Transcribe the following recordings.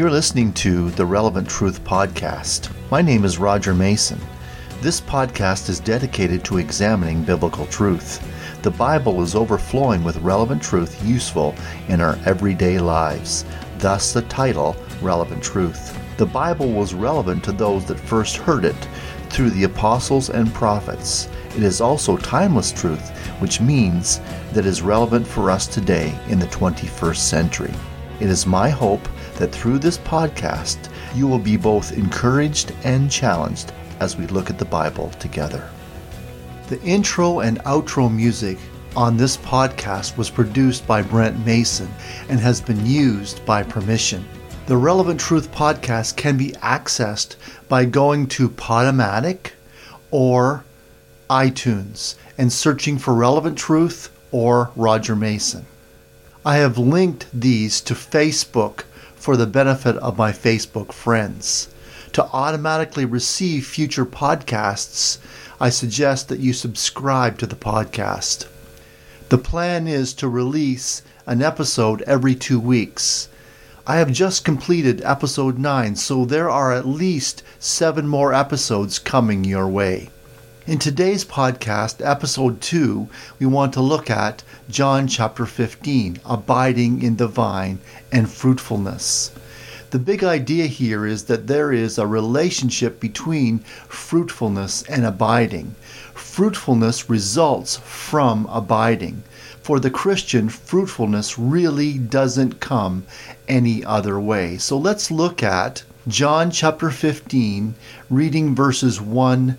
You're listening to the Relevant Truth Podcast. My name is Roger Mason. This podcast is dedicated to examining biblical truth. The Bible is overflowing with relevant truth useful in our everyday lives, thus, the title Relevant Truth. The Bible was relevant to those that first heard it through the apostles and prophets. It is also timeless truth, which means that is relevant for us today in the 21st century. It is my hope that through this podcast, you will be both encouraged and challenged as we look at the Bible together. The intro and outro music on this podcast was produced by Brent Mason and has been used by permission. The Relevant Truth podcast can be accessed by going to Podomatic or iTunes and searching for Relevant Truth or Roger Mason. I have linked these to Facebook for the benefit of my Facebook friends. To automatically receive future podcasts, I suggest that you subscribe to the podcast. The plan is to release an episode every two weeks. I have just completed episode 9, so there are at least seven more episodes coming your way. In today's podcast, episode 2, we want to look at John chapter 15, abiding in the vine and fruitfulness. The big idea here is that there is a relationship between fruitfulness and abiding. Fruitfulness results from abiding. For the Christian, fruitfulness really doesn't come any other way. So let's look at John chapter 15, reading verses 1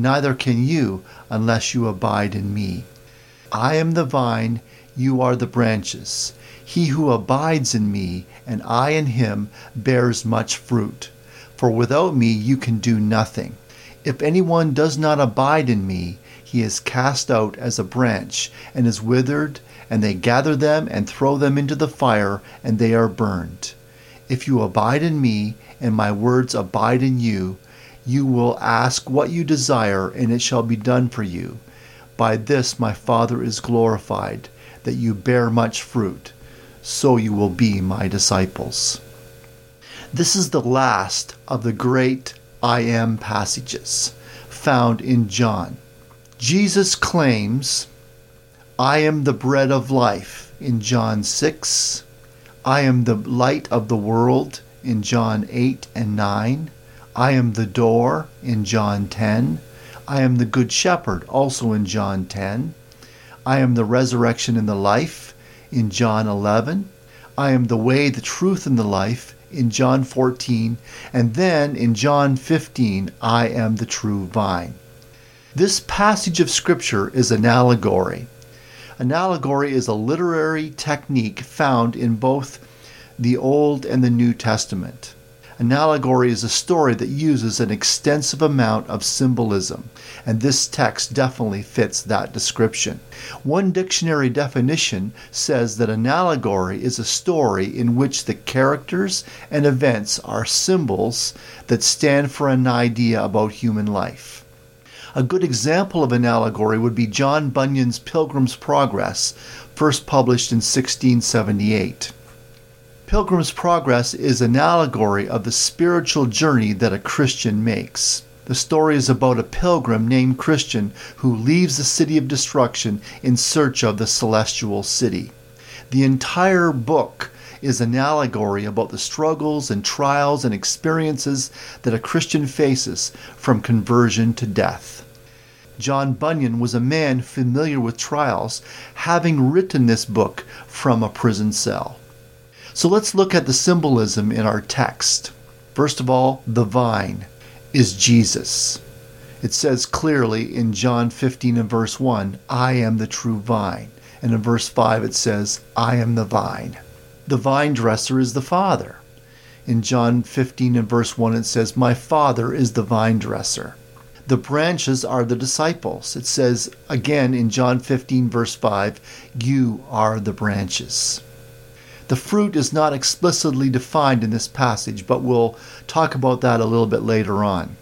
neither can you unless you abide in me. I am the vine, you are the branches. He who abides in me, and I in him, bears much fruit. For without me you can do nothing. If anyone does not abide in me, he is cast out as a branch, and is withered, and they gather them and throw them into the fire, and they are burned. If you abide in me, and my words abide in you, you will ask what you desire, and it shall be done for you. By this my Father is glorified, that you bear much fruit, so you will be my disciples. This is the last of the great I am passages found in John. Jesus claims, I am the bread of life in John 6. I am the light of the world in John 8 and 9. I am the door in John 10. I am the good shepherd also in John 10. I am the resurrection and the life in John 11. I am the way, the truth, and the life in John 14. And then in John 15, I am the true vine. This passage of Scripture is an allegory. An allegory is a literary technique found in both the Old and the New Testament. An allegory is a story that uses an extensive amount of symbolism, and this text definitely fits that description. One dictionary definition says that an allegory is a story in which the characters and events are symbols that stand for an idea about human life. A good example of an allegory would be John Bunyan's Pilgrim's Progress, first published in 1678. Pilgrim's Progress is an allegory of the spiritual journey that a Christian makes. The story is about a pilgrim named Christian who leaves the city of destruction in search of the celestial city. The entire book is an allegory about the struggles and trials and experiences that a Christian faces from conversion to death. John Bunyan was a man familiar with trials, having written this book from a prison cell. So let's look at the symbolism in our text. First of all, the vine is Jesus. It says clearly in John 15 and verse 1, I am the true vine. And in verse 5 it says, I am the vine. The vine dresser is the Father. In John 15 and verse 1, it says, My Father is the vine dresser. The branches are the disciples. It says again in John 15, verse 5, You are the branches. The fruit is not explicitly defined in this passage, but we'll talk about that a little bit later on.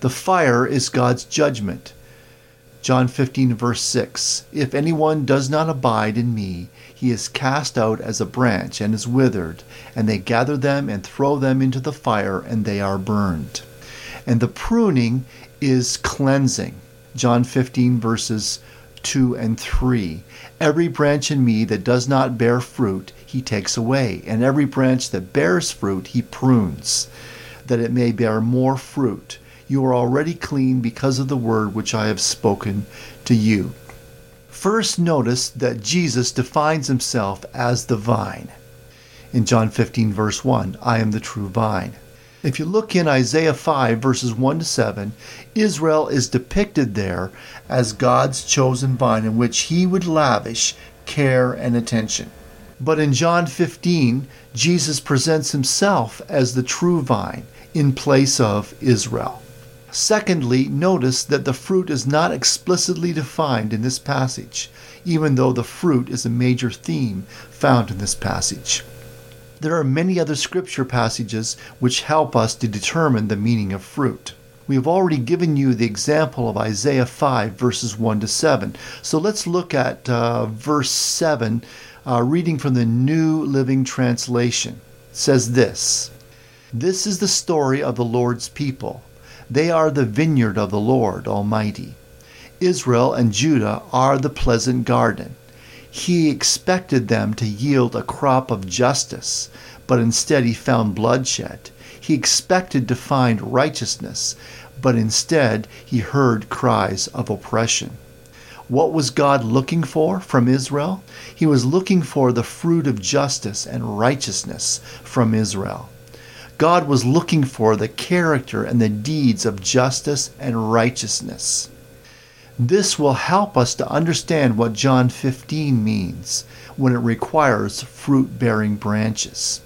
The fire is God's judgment. John 15, verse 6 If anyone does not abide in me, he is cast out as a branch and is withered, and they gather them and throw them into the fire, and they are burned. And the pruning is cleansing. John 15, verses 2 and 3. Every branch in me that does not bear fruit, he takes away, and every branch that bears fruit, he prunes, that it may bear more fruit. You are already clean because of the word which I have spoken to you. First, notice that Jesus defines himself as the vine. In John 15, verse 1, I am the true vine. If you look in Isaiah 5, verses 1 to 7, Israel is depicted there as God's chosen vine in which he would lavish care and attention. But in John 15, Jesus presents himself as the true vine in place of Israel. Secondly, notice that the fruit is not explicitly defined in this passage, even though the fruit is a major theme found in this passage. There are many other scripture passages which help us to determine the meaning of fruit. We have already given you the example of Isaiah 5, verses 1 to 7. So let's look at uh, verse 7, uh, reading from the New Living Translation. Says this This is the story of the Lord's people. They are the vineyard of the Lord Almighty. Israel and Judah are the pleasant garden. He expected them to yield a crop of justice, but instead he found bloodshed. He expected to find righteousness, but instead he heard cries of oppression. What was God looking for from Israel? He was looking for the fruit of justice and righteousness from Israel. God was looking for the character and the deeds of justice and righteousness. This will help us to understand what John 15 means when it requires fruit bearing branches.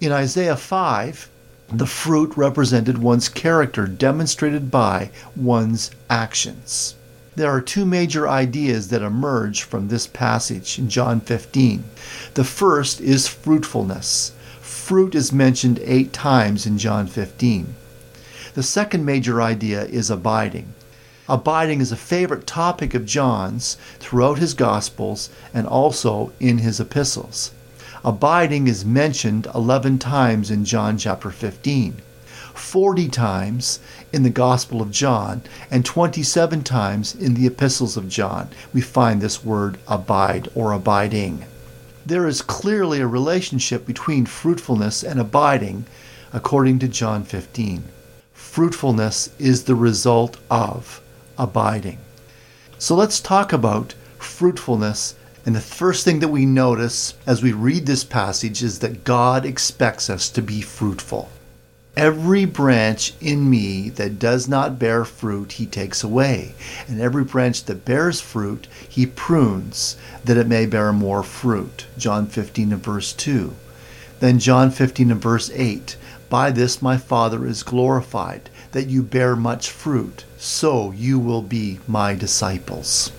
In Isaiah 5, the fruit represented one's character demonstrated by one's actions. There are two major ideas that emerge from this passage in John 15. The first is fruitfulness. Fruit is mentioned eight times in John 15. The second major idea is abiding. Abiding is a favorite topic of John's throughout his Gospels and also in his epistles. Abiding is mentioned 11 times in John chapter 15, 40 times in the Gospel of John, and 27 times in the epistles of John. We find this word abide or abiding. There is clearly a relationship between fruitfulness and abiding according to John 15. Fruitfulness is the result of abiding. So let's talk about fruitfulness. And the first thing that we notice as we read this passage is that God expects us to be fruitful. Every branch in me that does not bear fruit, he takes away. And every branch that bears fruit, he prunes, that it may bear more fruit. John 15 and verse 2. Then John 15 and verse 8. By this my Father is glorified, that you bear much fruit so you will be my disciples.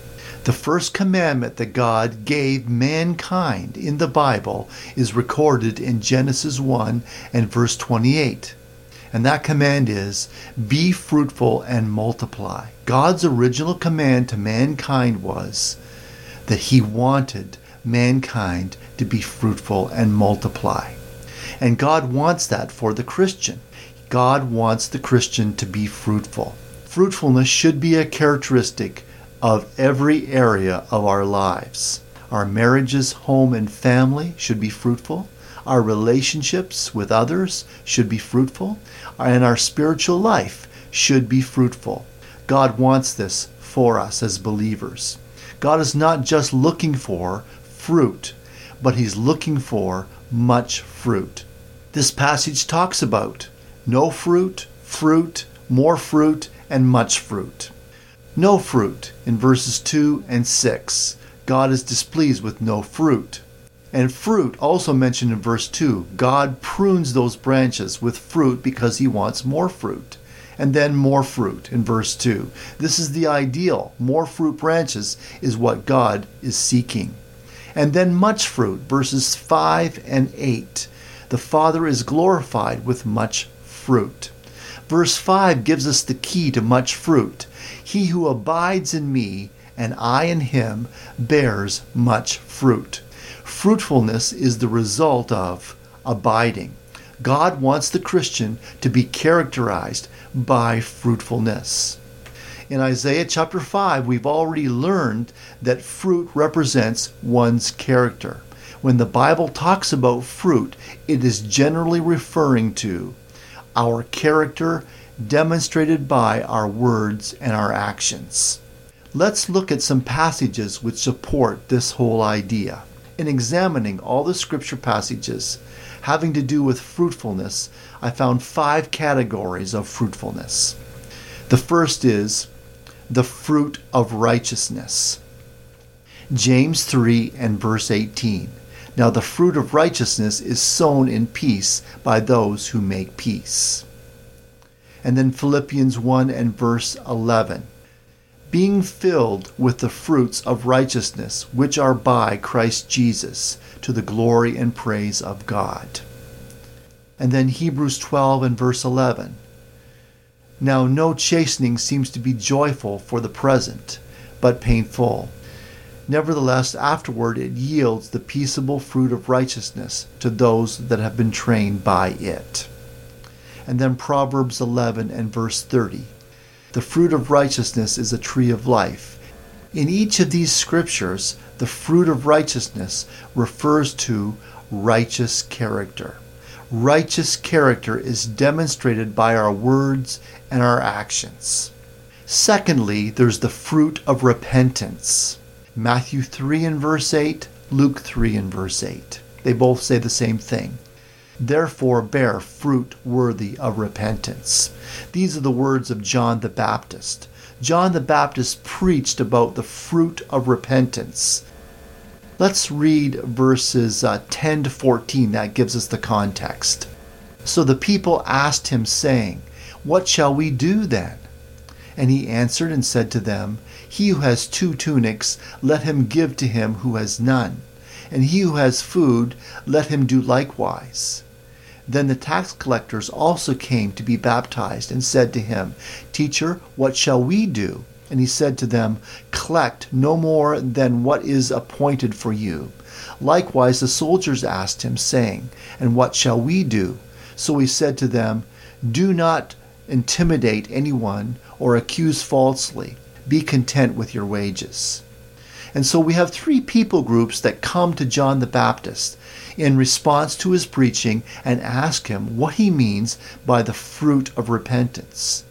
The first commandment that God gave mankind in the Bible is recorded in Genesis 1 and verse 28. And that command is be fruitful and multiply. God's original command to mankind was that he wanted mankind to be fruitful and multiply. And God wants that for the Christian. God wants the Christian to be fruitful fruitfulness should be a characteristic of every area of our lives. Our marriages, home, and family should be fruitful. Our relationships with others should be fruitful. And our spiritual life should be fruitful. God wants this for us as believers. God is not just looking for fruit, but He's looking for much fruit. This passage talks about no fruit, fruit, more fruit, and much fruit. No fruit in verses 2 and 6. God is displeased with no fruit. And fruit, also mentioned in verse 2, God prunes those branches with fruit because he wants more fruit. And then more fruit in verse 2. This is the ideal. More fruit branches is what God is seeking. And then much fruit, verses 5 and 8. The Father is glorified with much fruit. Verse 5 gives us the key to much fruit. He who abides in me and I in him bears much fruit. Fruitfulness is the result of abiding. God wants the Christian to be characterized by fruitfulness. In Isaiah chapter 5, we've already learned that fruit represents one's character. When the Bible talks about fruit, it is generally referring to our character demonstrated by our words and our actions. Let's look at some passages which support this whole idea. In examining all the scripture passages having to do with fruitfulness, I found five categories of fruitfulness. The first is the fruit of righteousness. James 3 and verse 18. Now the fruit of righteousness is sown in peace by those who make peace. And then Philippians 1 and verse 11 being filled with the fruits of righteousness which are by Christ Jesus, to the glory and praise of God. And then Hebrews 12 and verse 11. Now no chastening seems to be joyful for the present, but painful. Nevertheless, afterward it yields the peaceable fruit of righteousness to those that have been trained by it. And then Proverbs 11 and verse 30. The fruit of righteousness is a tree of life. In each of these scriptures, the fruit of righteousness refers to righteous character. Righteous character is demonstrated by our words and our actions. Secondly, there's the fruit of repentance. Matthew 3 and verse 8, Luke 3 and verse 8. They both say the same thing. Therefore, bear fruit worthy of repentance. These are the words of John the Baptist. John the Baptist preached about the fruit of repentance. Let's read verses uh, 10 to 14. That gives us the context. So the people asked him, saying, What shall we do then? And he answered and said to them, He who has two tunics, let him give to him who has none. And he who has food, let him do likewise. Then the tax collectors also came to be baptized and said to him, Teacher, what shall we do? And he said to them, Collect no more than what is appointed for you. Likewise the soldiers asked him, saying, And what shall we do? So he said to them, Do not intimidate anyone or accuse falsely. Be content with your wages. And so we have three people groups that come to John the Baptist in response to his preaching and ask him what he means by the fruit of repentance.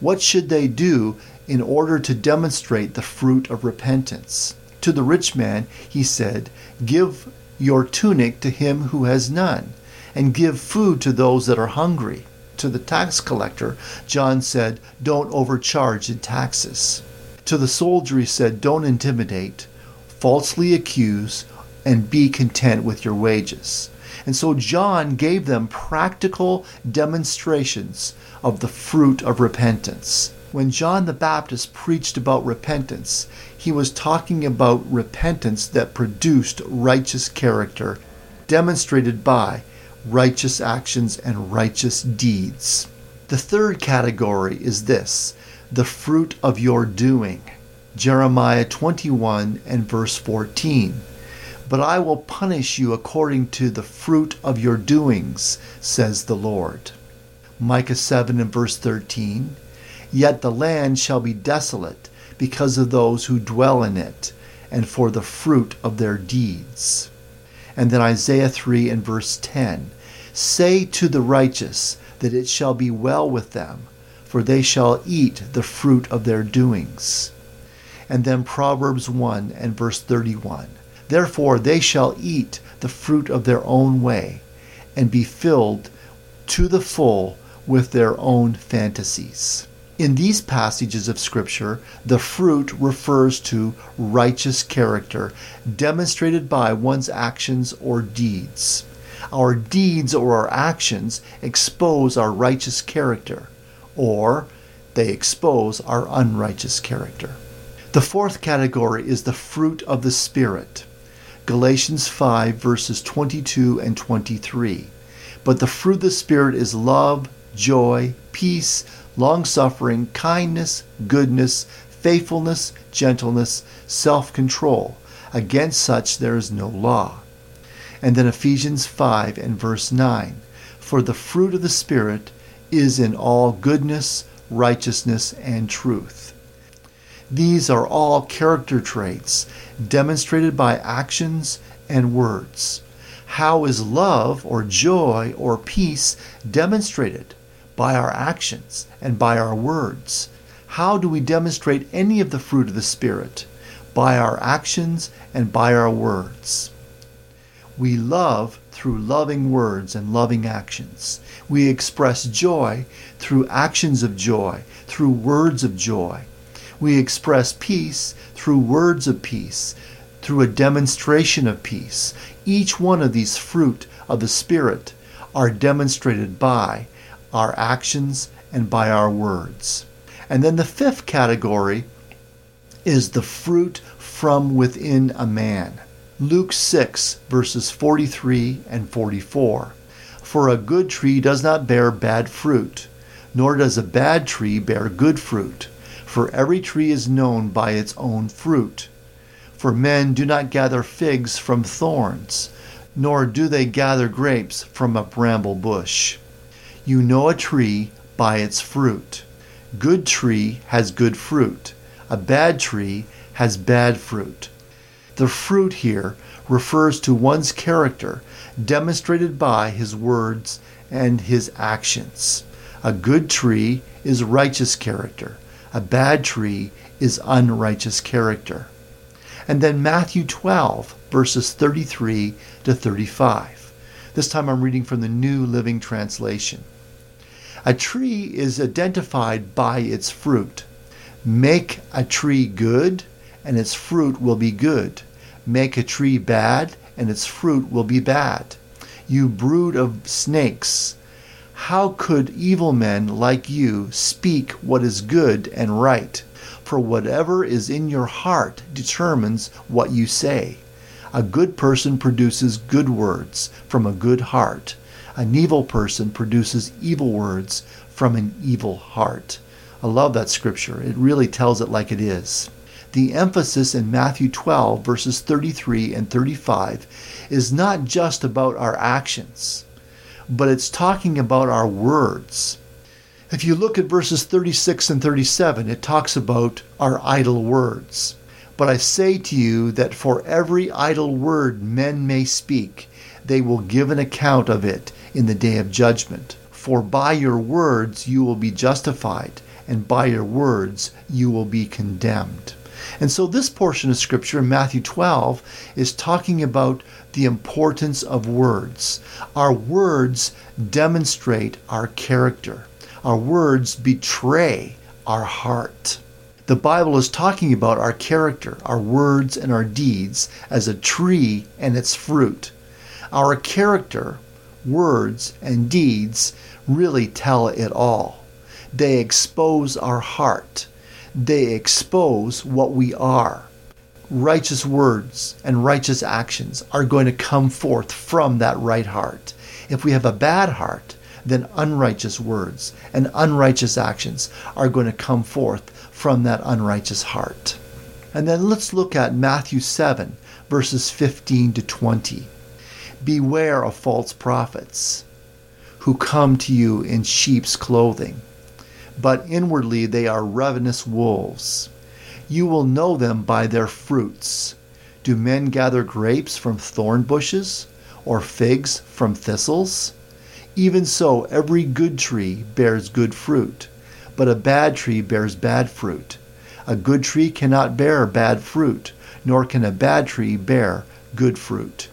What should they do in order to demonstrate the fruit of repentance? To the rich man, he said, Give your tunic to him who has none, and give food to those that are hungry. To the tax collector, John said, Don't overcharge in taxes. To the soldier, he said, Don't intimidate, falsely accuse, and be content with your wages. And so John gave them practical demonstrations of the fruit of repentance. When John the Baptist preached about repentance, he was talking about repentance that produced righteous character, demonstrated by righteous actions and righteous deeds. The third category is this the fruit of your doing. Jeremiah 21 and verse 14. But I will punish you according to the fruit of your doings, says the Lord. Micah 7 and verse 13. Yet the land shall be desolate because of those who dwell in it, and for the fruit of their deeds. And then Isaiah 3 and verse 10. Say to the righteous that it shall be well with them, for they shall eat the fruit of their doings. And then Proverbs 1 and verse 31. Therefore they shall eat the fruit of their own way, and be filled to the full with their own fantasies. In these passages of Scripture, the fruit refers to righteous character demonstrated by one's actions or deeds. Our deeds or our actions expose our righteous character, or they expose our unrighteous character. The fourth category is the fruit of the Spirit. Galatians 5, verses 22 and 23. But the fruit of the Spirit is love, joy, peace, long suffering, kindness, goodness, faithfulness, gentleness, self control. Against such there is no law. And then Ephesians 5 and verse 9 For the fruit of the Spirit is in all goodness, righteousness, and truth. These are all character traits demonstrated by actions and words. How is love or joy or peace demonstrated? By our actions and by our words. How do we demonstrate any of the fruit of the Spirit? By our actions and by our words. We love through loving words and loving actions. We express joy through actions of joy, through words of joy. We express peace through words of peace, through a demonstration of peace. Each one of these fruit of the Spirit are demonstrated by our actions and by our words. And then the fifth category is the fruit from within a man. Luke 6, verses 43 and 44. For a good tree does not bear bad fruit, nor does a bad tree bear good fruit. For every tree is known by its own fruit. For men do not gather figs from thorns, nor do they gather grapes from a bramble bush. You know a tree by its fruit. Good tree has good fruit. A bad tree has bad fruit. The fruit here refers to one's character, demonstrated by his words and his actions. A good tree is righteous character. A bad tree is unrighteous character. And then Matthew 12, verses 33 to 35. This time I'm reading from the New Living Translation. A tree is identified by its fruit. Make a tree good, and its fruit will be good. Make a tree bad, and its fruit will be bad. You brood of snakes, how could evil men like you speak what is good and right? For whatever is in your heart determines what you say. A good person produces good words from a good heart. An evil person produces evil words from an evil heart. I love that scripture. It really tells it like it is. The emphasis in Matthew 12, verses 33 and 35, is not just about our actions but it's talking about our words. If you look at verses 36 and 37, it talks about our idle words. But I say to you that for every idle word men may speak, they will give an account of it in the day of judgment. For by your words you will be justified, and by your words you will be condemned. And so this portion of scripture in Matthew 12 is talking about the importance of words. Our words demonstrate our character. Our words betray our heart. The Bible is talking about our character, our words, and our deeds as a tree and its fruit. Our character, words, and deeds really tell it all. They expose our heart they expose what we are. Righteous words and righteous actions are going to come forth from that right heart. If we have a bad heart, then unrighteous words and unrighteous actions are going to come forth from that unrighteous heart. And then let's look at Matthew 7, verses 15 to 20. Beware of false prophets who come to you in sheep's clothing but inwardly they are ravenous wolves. You will know them by their fruits. Do men gather grapes from thorn bushes, or figs from thistles? Even so, every good tree bears good fruit, but a bad tree bears bad fruit. A good tree cannot bear bad fruit, nor can a bad tree bear good fruit.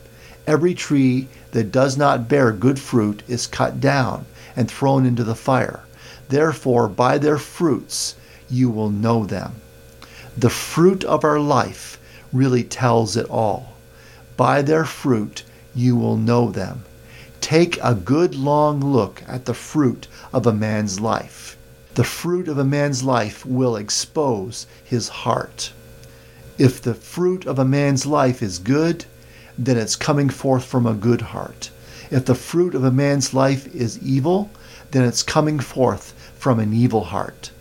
Every tree that does not bear good fruit is cut down and thrown into the fire. Therefore, by their fruits you will know them. The fruit of our life really tells it all. By their fruit you will know them. Take a good long look at the fruit of a man's life. The fruit of a man's life will expose his heart. If the fruit of a man's life is good, then it's coming forth from a good heart. If the fruit of a man's life is evil, then it's coming forth from an evil heart.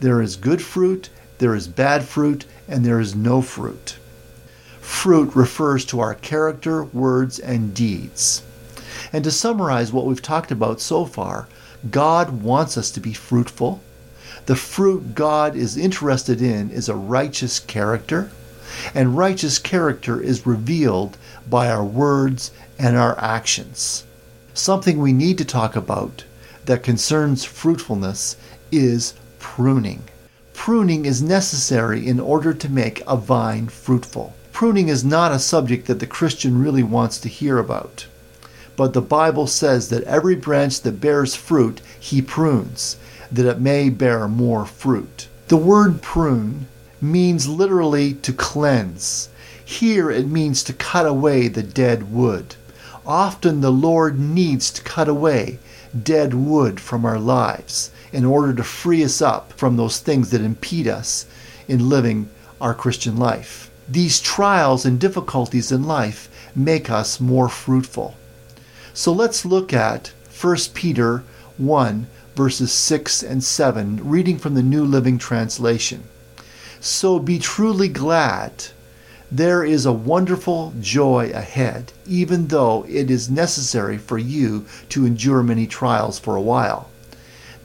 There is good fruit, there is bad fruit, and there is no fruit. Fruit refers to our character, words, and deeds. And to summarize what we've talked about so far, God wants us to be fruitful. The fruit God is interested in is a righteous character, and righteous character is revealed by our words and our actions. Something we need to talk about that concerns fruitfulness is pruning. Pruning is necessary in order to make a vine fruitful. Pruning is not a subject that the Christian really wants to hear about. But the Bible says that every branch that bears fruit, he prunes, that it may bear more fruit. The word prune means literally to cleanse. Here it means to cut away the dead wood. Often the Lord needs to cut away dead wood from our lives in order to free us up from those things that impede us in living our Christian life. These trials and difficulties in life make us more fruitful. So let's look at 1 Peter 1, verses 6 and 7, reading from the New Living Translation. So be truly glad there is a wonderful joy ahead, even though it is necessary for you to endure many trials for a while.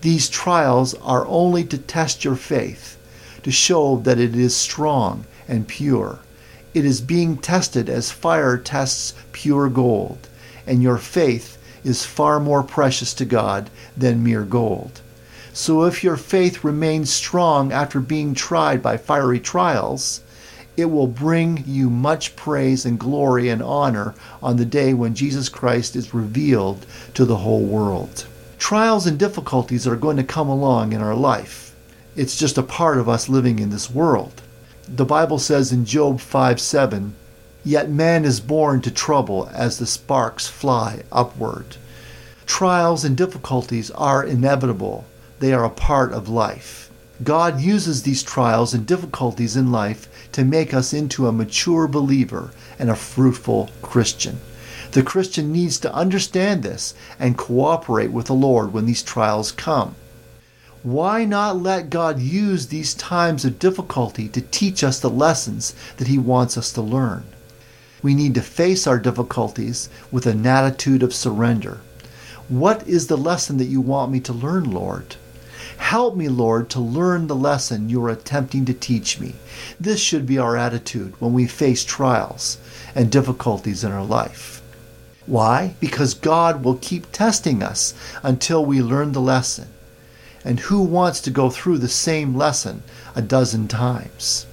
These trials are only to test your faith, to show that it is strong and pure. It is being tested as fire tests pure gold, and your faith is far more precious to God than mere gold. So if your faith remains strong after being tried by fiery trials, it will bring you much praise and glory and honor on the day when Jesus Christ is revealed to the whole world. Trials and difficulties are going to come along in our life. It's just a part of us living in this world. The Bible says in Job 5 7, Yet man is born to trouble as the sparks fly upward. Trials and difficulties are inevitable, they are a part of life. God uses these trials and difficulties in life to make us into a mature believer and a fruitful Christian. The Christian needs to understand this and cooperate with the Lord when these trials come. Why not let God use these times of difficulty to teach us the lessons that He wants us to learn? We need to face our difficulties with an attitude of surrender. What is the lesson that you want me to learn, Lord? Help me, Lord, to learn the lesson you are attempting to teach me. This should be our attitude when we face trials and difficulties in our life. Why? Because God will keep testing us until we learn the lesson. And who wants to go through the same lesson a dozen times?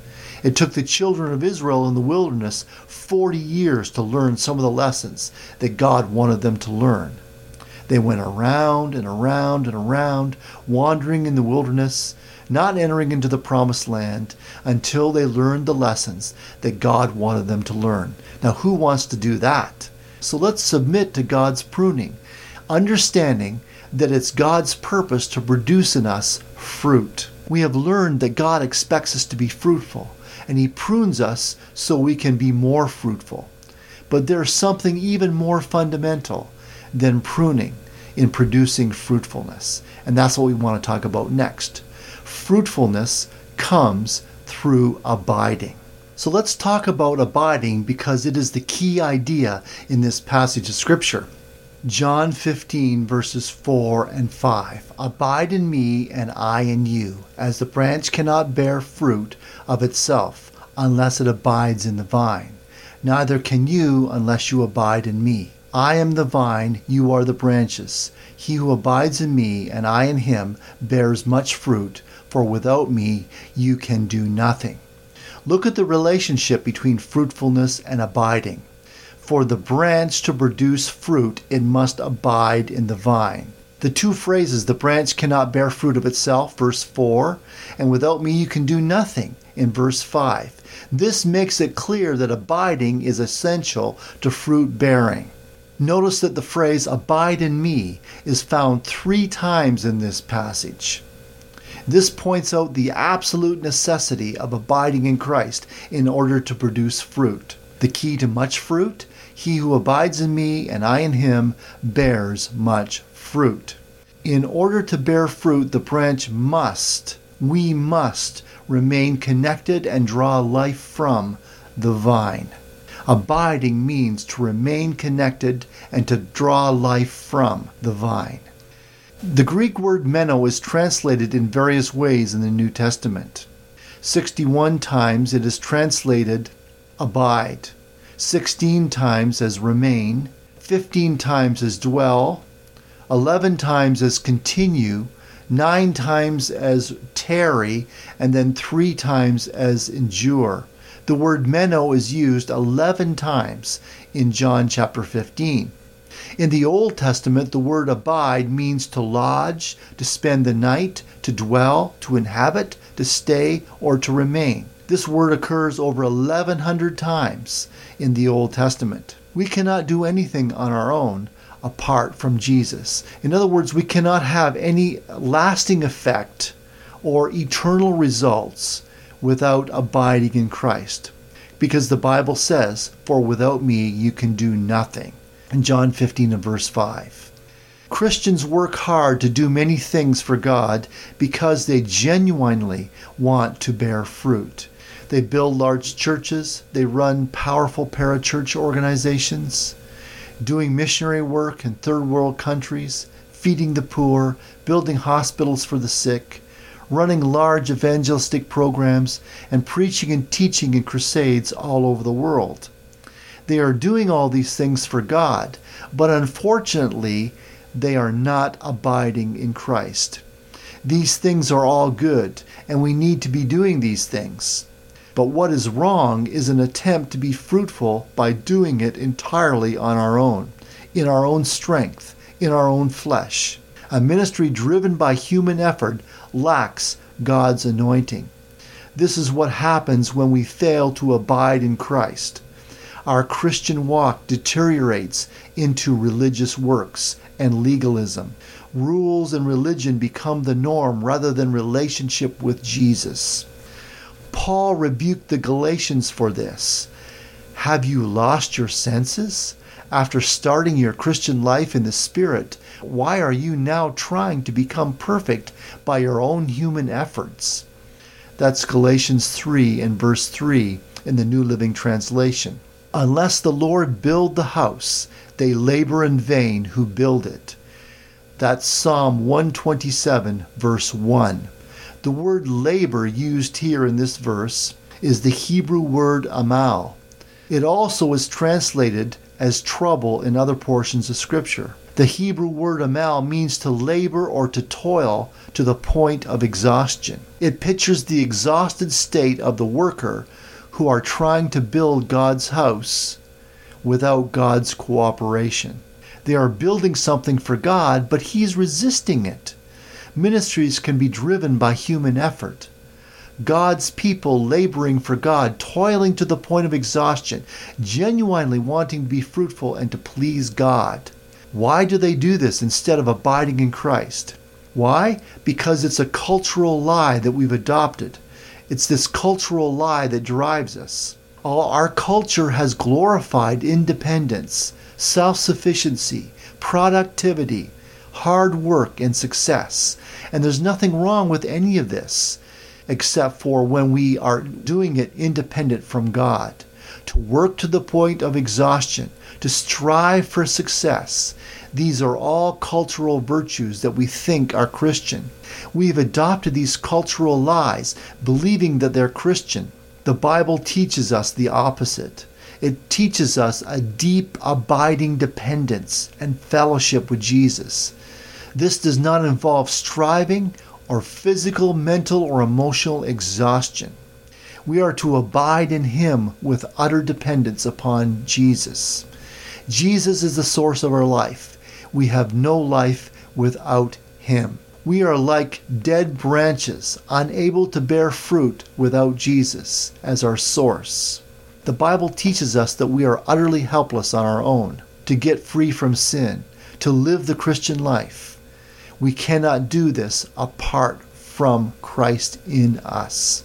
It took the children of Israel in the wilderness 40 years to learn some of the lessons that God wanted them to learn. They went around and around and around, wandering in the wilderness, not entering into the promised land until they learned the lessons that God wanted them to learn. Now, who wants to do that? So let's submit to God's pruning, understanding that it's God's purpose to produce in us fruit. We have learned that God expects us to be fruitful, and He prunes us so we can be more fruitful. But there's something even more fundamental than pruning in producing fruitfulness. And that's what we want to talk about next. Fruitfulness comes through abiding. So let's talk about abiding because it is the key idea in this passage of Scripture. John 15, verses 4 and 5. Abide in me, and I in you, as the branch cannot bear fruit of itself unless it abides in the vine. Neither can you unless you abide in me. I am the vine, you are the branches. He who abides in me, and I in him, bears much fruit, for without me you can do nothing. Look at the relationship between fruitfulness and abiding. For the branch to produce fruit, it must abide in the vine. The two phrases, the branch cannot bear fruit of itself, verse 4, and without me you can do nothing, in verse 5. This makes it clear that abiding is essential to fruit bearing. Notice that the phrase abide in me is found three times in this passage. This points out the absolute necessity of abiding in Christ in order to produce fruit. The key to much fruit he who abides in me and I in him bears much fruit. In order to bear fruit, the branch must, we must, remain connected and draw life from the vine. Abiding means to remain connected and to draw life from the vine. The Greek word meno is translated in various ways in the New Testament. 61 times it is translated abide. 16 times as remain, 15 times as dwell, 11 times as continue, 9 times as tarry, and then 3 times as endure. The word meno is used 11 times in John chapter 15. In the Old Testament, the word abide means to lodge, to spend the night, to dwell, to inhabit, to stay, or to remain. This word occurs over 1100 times in the Old Testament. We cannot do anything on our own apart from Jesus. In other words, we cannot have any lasting effect or eternal results without abiding in Christ. Because the Bible says, For without me you can do nothing. In John 15 and verse 5. Christians work hard to do many things for God because they genuinely want to bear fruit. They build large churches, they run powerful parachurch organizations, doing missionary work in third world countries, feeding the poor, building hospitals for the sick, running large evangelistic programs, and preaching and teaching in crusades all over the world. They are doing all these things for God, but unfortunately, they are not abiding in Christ. These things are all good, and we need to be doing these things. But what is wrong is an attempt to be fruitful by doing it entirely on our own, in our own strength, in our own flesh. A ministry driven by human effort lacks God's anointing. This is what happens when we fail to abide in Christ. Our Christian walk deteriorates into religious works and legalism. Rules and religion become the norm rather than relationship with Jesus. Paul rebuked the Galatians for this. Have you lost your senses? After starting your Christian life in the Spirit, why are you now trying to become perfect by your own human efforts? That's Galatians 3 and verse 3 in the New Living Translation. Unless the Lord build the house, they labor in vain who build it. That's Psalm 127, verse 1. The word labor used here in this verse is the Hebrew word amal. It also is translated as trouble in other portions of Scripture. The Hebrew word amal means to labor or to toil to the point of exhaustion. It pictures the exhausted state of the worker who are trying to build God's house without God's cooperation. They are building something for God, but He's resisting it ministries can be driven by human effort. God's people laboring for God, toiling to the point of exhaustion, genuinely wanting to be fruitful and to please God. Why do they do this instead of abiding in Christ? Why? Because it's a cultural lie that we've adopted. It's this cultural lie that drives us. Our culture has glorified independence, self sufficiency, productivity, hard work, and success. And there's nothing wrong with any of this, except for when we are doing it independent from God. To work to the point of exhaustion, to strive for success. These are all cultural virtues that we think are Christian. We've adopted these cultural lies, believing that they're Christian. The Bible teaches us the opposite. It teaches us a deep, abiding dependence and fellowship with Jesus. This does not involve striving or physical, mental, or emotional exhaustion. We are to abide in Him with utter dependence upon Jesus. Jesus is the source of our life. We have no life without Him. We are like dead branches, unable to bear fruit without Jesus as our source. The Bible teaches us that we are utterly helpless on our own to get free from sin, to live the Christian life. We cannot do this apart from Christ in us.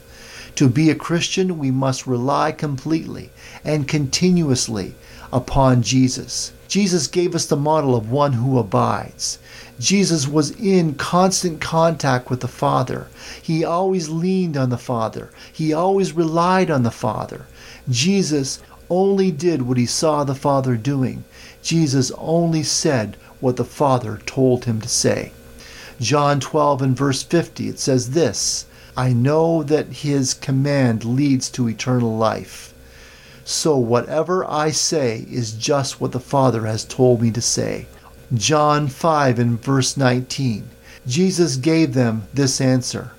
To be a Christian, we must rely completely and continuously upon Jesus. Jesus gave us the model of one who abides. Jesus was in constant contact with the Father. He always leaned on the Father. He always relied on the Father. Jesus only did what he saw the Father doing. Jesus only said what the Father told him to say. John 12 and verse 50, it says this I know that his command leads to eternal life. So whatever I say is just what the Father has told me to say. John 5 and verse 19. Jesus gave them this answer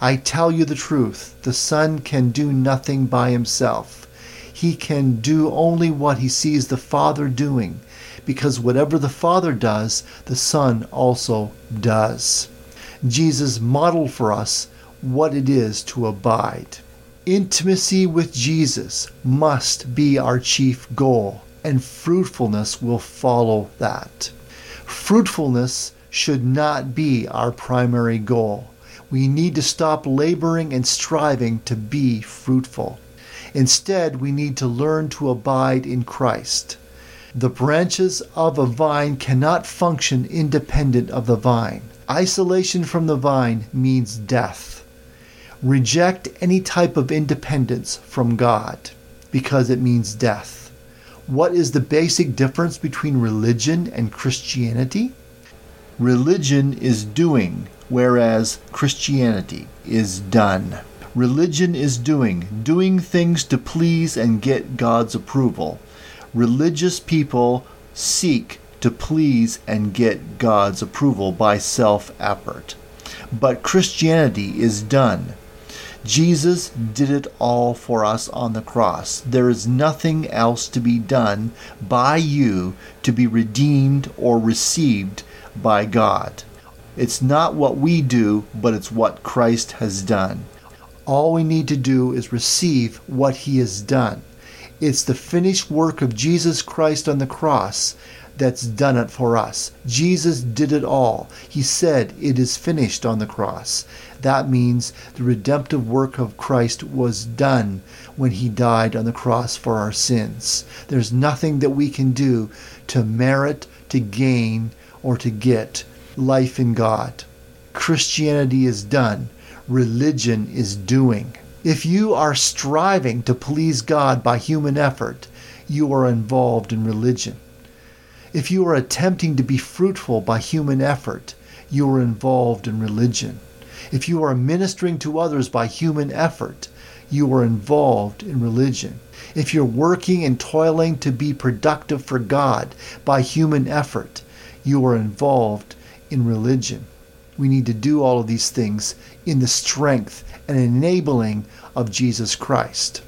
I tell you the truth, the Son can do nothing by himself. He can do only what he sees the Father doing, because whatever the Father does, the Son also does. Jesus modeled for us what it is to abide. Intimacy with Jesus must be our chief goal, and fruitfulness will follow that. Fruitfulness should not be our primary goal. We need to stop laboring and striving to be fruitful. Instead, we need to learn to abide in Christ. The branches of a vine cannot function independent of the vine. Isolation from the vine means death. Reject any type of independence from God because it means death. What is the basic difference between religion and Christianity? Religion is doing, whereas Christianity is done. Religion is doing, doing things to please and get God's approval. Religious people seek to please and get God's approval by self effort. But Christianity is done. Jesus did it all for us on the cross. There is nothing else to be done by you to be redeemed or received by God. It's not what we do, but it's what Christ has done. All we need to do is receive what he has done. It's the finished work of Jesus Christ on the cross that's done it for us. Jesus did it all. He said, It is finished on the cross. That means the redemptive work of Christ was done when he died on the cross for our sins. There's nothing that we can do to merit, to gain, or to get life in God. Christianity is done, religion is doing. If you are striving to please God by human effort, you are involved in religion. If you are attempting to be fruitful by human effort, you are involved in religion. If you are ministering to others by human effort, you are involved in religion. If you're working and toiling to be productive for God by human effort, you are involved in religion. We need to do all of these things in the strength and enabling of Jesus Christ.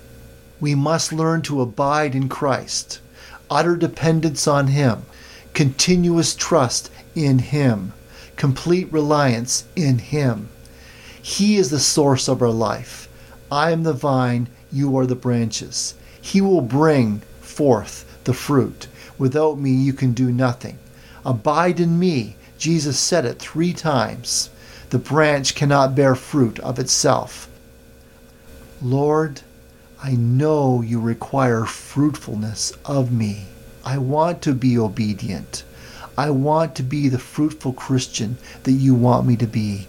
We must learn to abide in Christ, utter dependence on Him, continuous trust in Him, complete reliance in Him. He is the source of our life. I am the vine, you are the branches. He will bring forth the fruit. Without me, you can do nothing. Abide in me. Jesus said it three times. The branch cannot bear fruit of itself. Lord, I know you require fruitfulness of me. I want to be obedient. I want to be the fruitful Christian that you want me to be.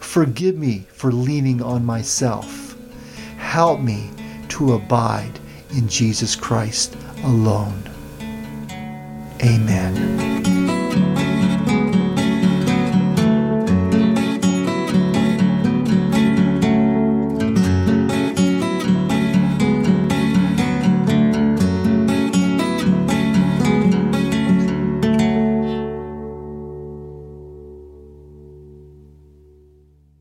Forgive me for leaning on myself. Help me to abide in Jesus Christ alone. Amen.